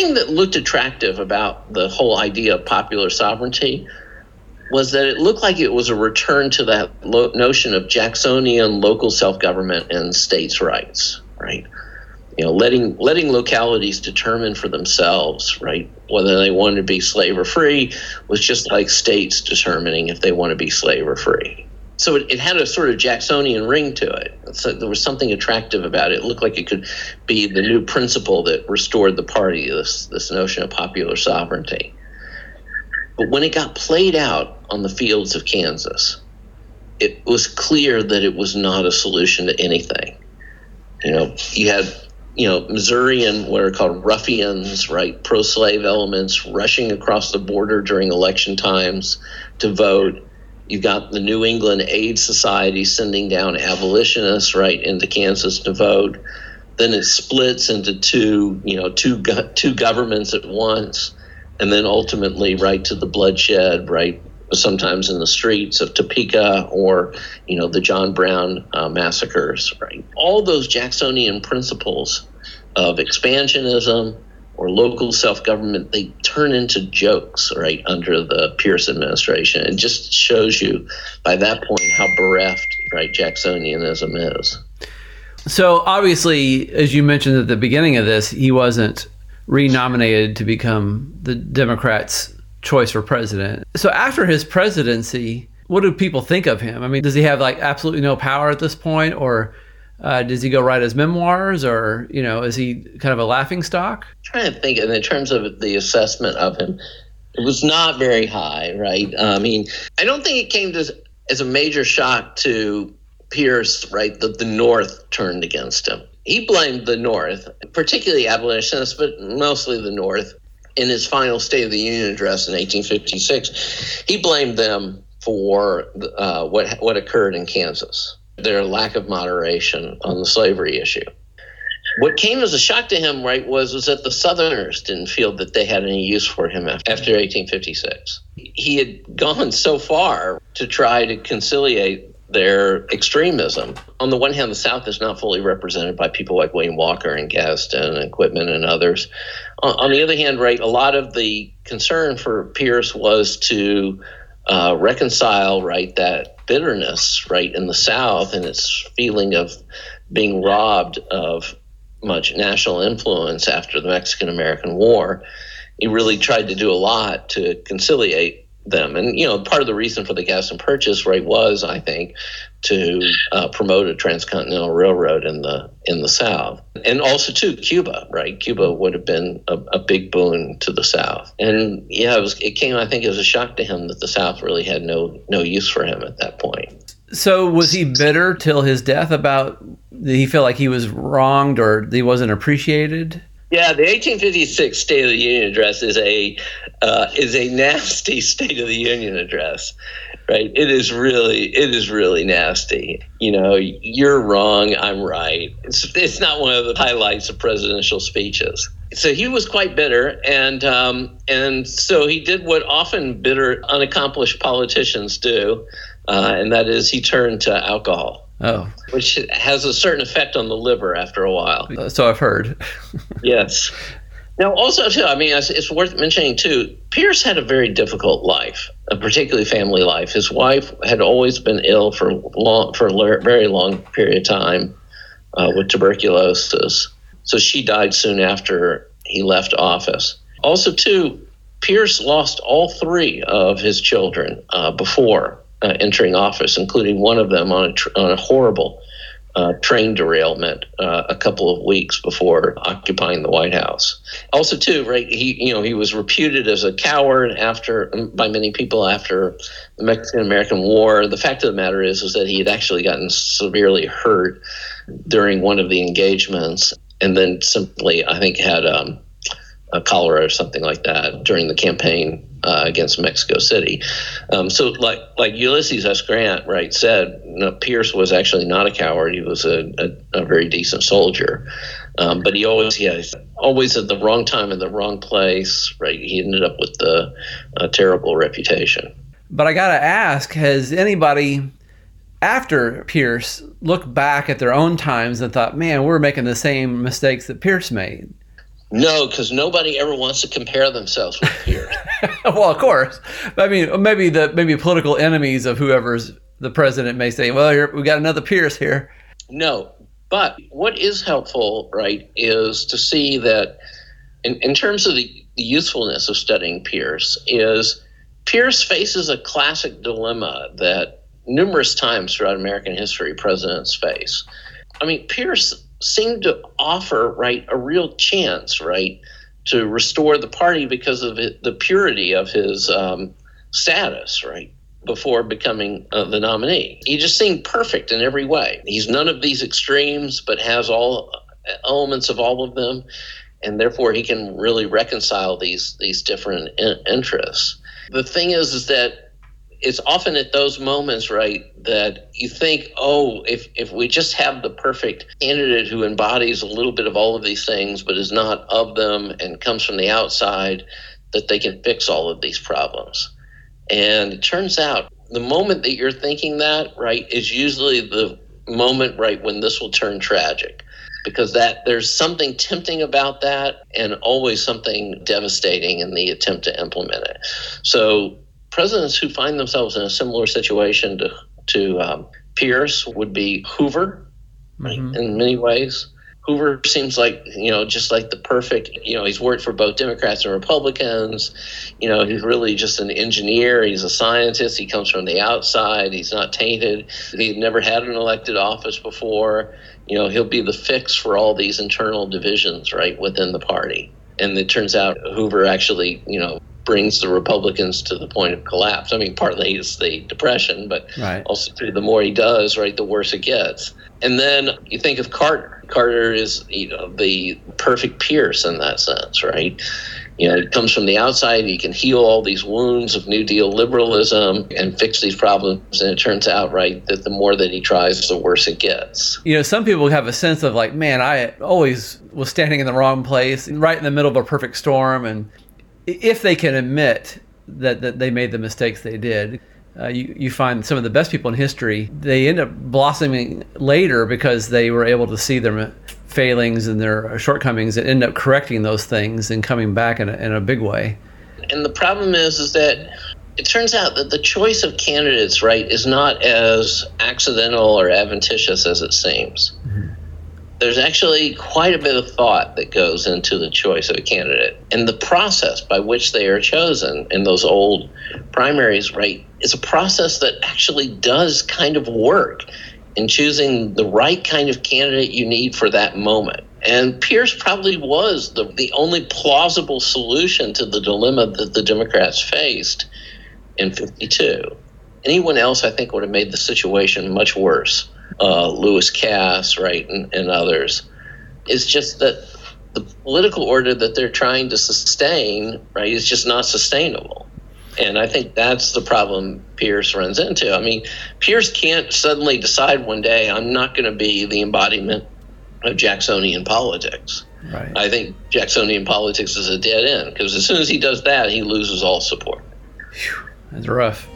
Thing that looked attractive about the whole idea of popular sovereignty was that it looked like it was a return to that lo- notion of Jacksonian local self-government and states' rights, right? You know, letting letting localities determine for themselves, right, whether they wanted to be slave or free, was just like states determining if they want to be slave or free so it, it, had a sort of Jacksonian ring to it. So there was something attractive about it. It looked like it could be the new principle that restored the party, this, this notion of popular sovereignty. But when it got played out on the fields of Kansas, it was clear that it was not a solution to anything. You know, you had, you know, Missourian, what are called ruffians, right, pro slave elements rushing across the border during election times to vote You've got the New England Aid Society sending down abolitionists right into Kansas to vote. Then it splits into two, you know, two two governments at once, and then ultimately right to the bloodshed, right sometimes in the streets of Topeka or you know the John Brown uh, massacres. Right, all those Jacksonian principles of expansionism, or local self government, they turn into jokes, right, under the Pierce administration. It just shows you by that point how bereft, right, Jacksonianism is. So obviously, as you mentioned at the beginning of this, he wasn't renominated to become the Democrats' choice for president. So after his presidency, what do people think of him? I mean, does he have like absolutely no power at this point, or uh, does he go write his memoirs, or you know, is he kind of a laughing stock? I'm trying to think, in terms of the assessment of him, it was not very high, right? I mean, I don't think it came to, as a major shock to Pierce, right, that the North turned against him. He blamed the North, particularly abolitionists, but mostly the North. In his final State of the Union address in 1856, he blamed them for uh, what what occurred in Kansas their lack of moderation on the slavery issue. What came as a shock to him, right, was, was that the Southerners didn't feel that they had any use for him after, after 1856. He had gone so far to try to conciliate their extremism. On the one hand, the South is not fully represented by people like William Walker and Gadsden and Quitman and others. On the other hand, right, a lot of the concern for Pierce was to uh, reconcile, right, that bitterness right in the South and its feeling of being robbed of much national influence after the Mexican American War, he really tried to do a lot to conciliate them. And, you know, part of the reason for the Gadsden Purchase right was, I think, to uh, promote a transcontinental railroad in the in the South, and also too Cuba, right? Cuba would have been a, a big boon to the South, and yeah, it was. It came, I think, as a shock to him that the South really had no no use for him at that point. So was he bitter till his death about? Did he feel like he was wronged or he wasn't appreciated? Yeah, the 1856 State of the Union address is a uh, is a nasty [LAUGHS] State of the Union address, right? It is really it is really nasty. You know, you're wrong, I'm right. It's it's not one of the highlights of presidential speeches. So he was quite bitter, and um, and so he did what often bitter, unaccomplished politicians do, uh, and that is he turned to alcohol. Oh. Which has a certain effect on the liver after a while. So I've heard. [LAUGHS] yes. Now, also, too, I mean, it's, worth mentioning, too, Pierce had a very difficult life, particularly family life. His wife had always been ill for, long, for a very long period of time uh, with tuberculosis. So she died soon after he left office. Also, too, Pierce lost all three of his children uh, before uh, entering office, including one of them on a, tr- on a horrible uh, train derailment uh, a couple of weeks before occupying the White House. Also, too, right? He, you know, he was reputed as a coward after by many people after the Mexican American War. The fact of the matter is, is that he had actually gotten severely hurt during one of the engagements, and then simply, I think, had um, a cholera or something like that during the campaign uh, against Mexico City. Um, so, like like Ulysses S. Grant, right, said, you know, Pierce was actually not a coward. He was a, a, a very decent soldier, um, but he always yeah always at the wrong time in the wrong place. Right, he ended up with the a terrible reputation. But I gotta ask, has anybody after Pierce looked back at their own times and thought, "Man, we're making the same mistakes that Pierce made"? No, because nobody ever wants to compare themselves with Pierce. [LAUGHS] well, of course. I mean, maybe the maybe political enemies of whoever's the president may say, "Well, we got another Pierce here." No, but what is helpful, right, is to see that in, in terms of the, the usefulness of studying Pierce is Pierce faces a classic dilemma that numerous times throughout American history presidents face. I mean, Pierce seemed to offer right a real chance right to restore the party because of it, the purity of his um, status right before becoming uh, the nominee. He just seemed perfect in every way. He's none of these extremes but has all uh, elements of all of them and therefore he can really reconcile these these different in- interests. The thing is is that it's often at those moments, right, that you think, oh, if, if we just have the perfect candidate who embodies a little bit of all of these things, but is not of them and comes from the outside, that they can fix all of these problems. And it turns out the moment that you're thinking that, right, is usually the moment, right, when this will turn tragic. Because that there's something tempting about that and always something devastating in the attempt to implement it. So presidents who find themselves in a similar situation to to um, Pierce would be Hoover, mm-hmm. in many ways. Hoover seems like you know just like the perfect you know he's worked for both Democrats and Republicans. You know he's really just an engineer. He's a scientist. He comes from the outside. He's not tainted. He's never had an elected office before. You know he'll be the fix for all these internal divisions right within the party. And it turns out Hoover actually you know brings the Republicans to the point of collapse. I mean, partly it's the depression, but right. also the more he does, right, the worse it gets. And then you think of Carter. Carter is, you know, the perfect Pierce in that sense, right? You know, it comes from the outside. He can heal all these wounds of New Deal liberalism and fix these problems. And it turns out, right, that the more that he tries, the worse it gets. You know, some people have a sense of like, man, I always was standing in the wrong place, right in the middle of a perfect storm, and if they can admit that, that they made the mistakes they did, uh, you, you find some of the best people in history, they end up blossoming later because they were able to see their failings and their shortcomings and end up correcting those things and coming back in a, in a big way. And the problem is, is that it turns out that the choice of candidates, right, is not as accidental or adventitious as it seems. There's actually quite a bit of thought that goes into the choice of a candidate. And the process by which they are chosen in those old primaries, right, is a process that actually does kind of work in choosing the right kind of candidate you need for that moment. And Pierce probably was the, the only plausible solution to the dilemma that the Democrats faced in 52. Anyone else, I think, would have made the situation much worse. Uh, Lewis Cass, right, and, and others. It's just that the political order that they're trying to sustain, right, is just not sustainable. And I think that's the problem Pierce runs into. I mean, Pierce can't suddenly decide one day, I'm not going to be the embodiment of Jacksonian politics. Right. I think Jacksonian politics is a dead end because as soon as he does that, he loses all support. Whew, that's rough.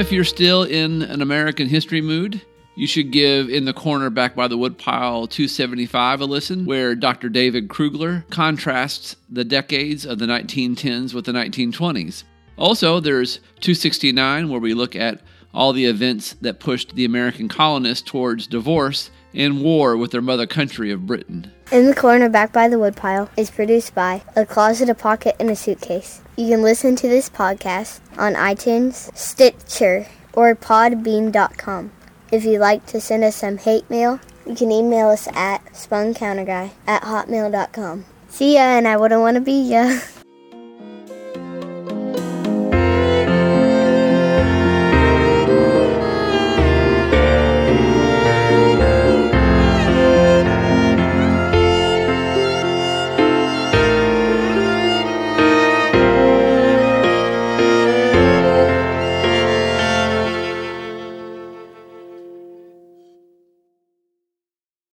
If you're still in an American history mood, you should give In the Corner Back by the Woodpile 275 a listen, where Dr. David Krugler contrasts the decades of the 1910s with the 1920s. Also, there's 269, where we look at all the events that pushed the American colonists towards divorce and war with their mother country of Britain. In the Corner Back by the Woodpile is produced by A Closet, a Pocket, and a Suitcase. You can listen to this podcast on iTunes, Stitcher, or podbean.com. If you'd like to send us some hate mail, you can email us at spuncounterguy at hotmail.com. See ya, and I wouldn't want to be ya. [LAUGHS]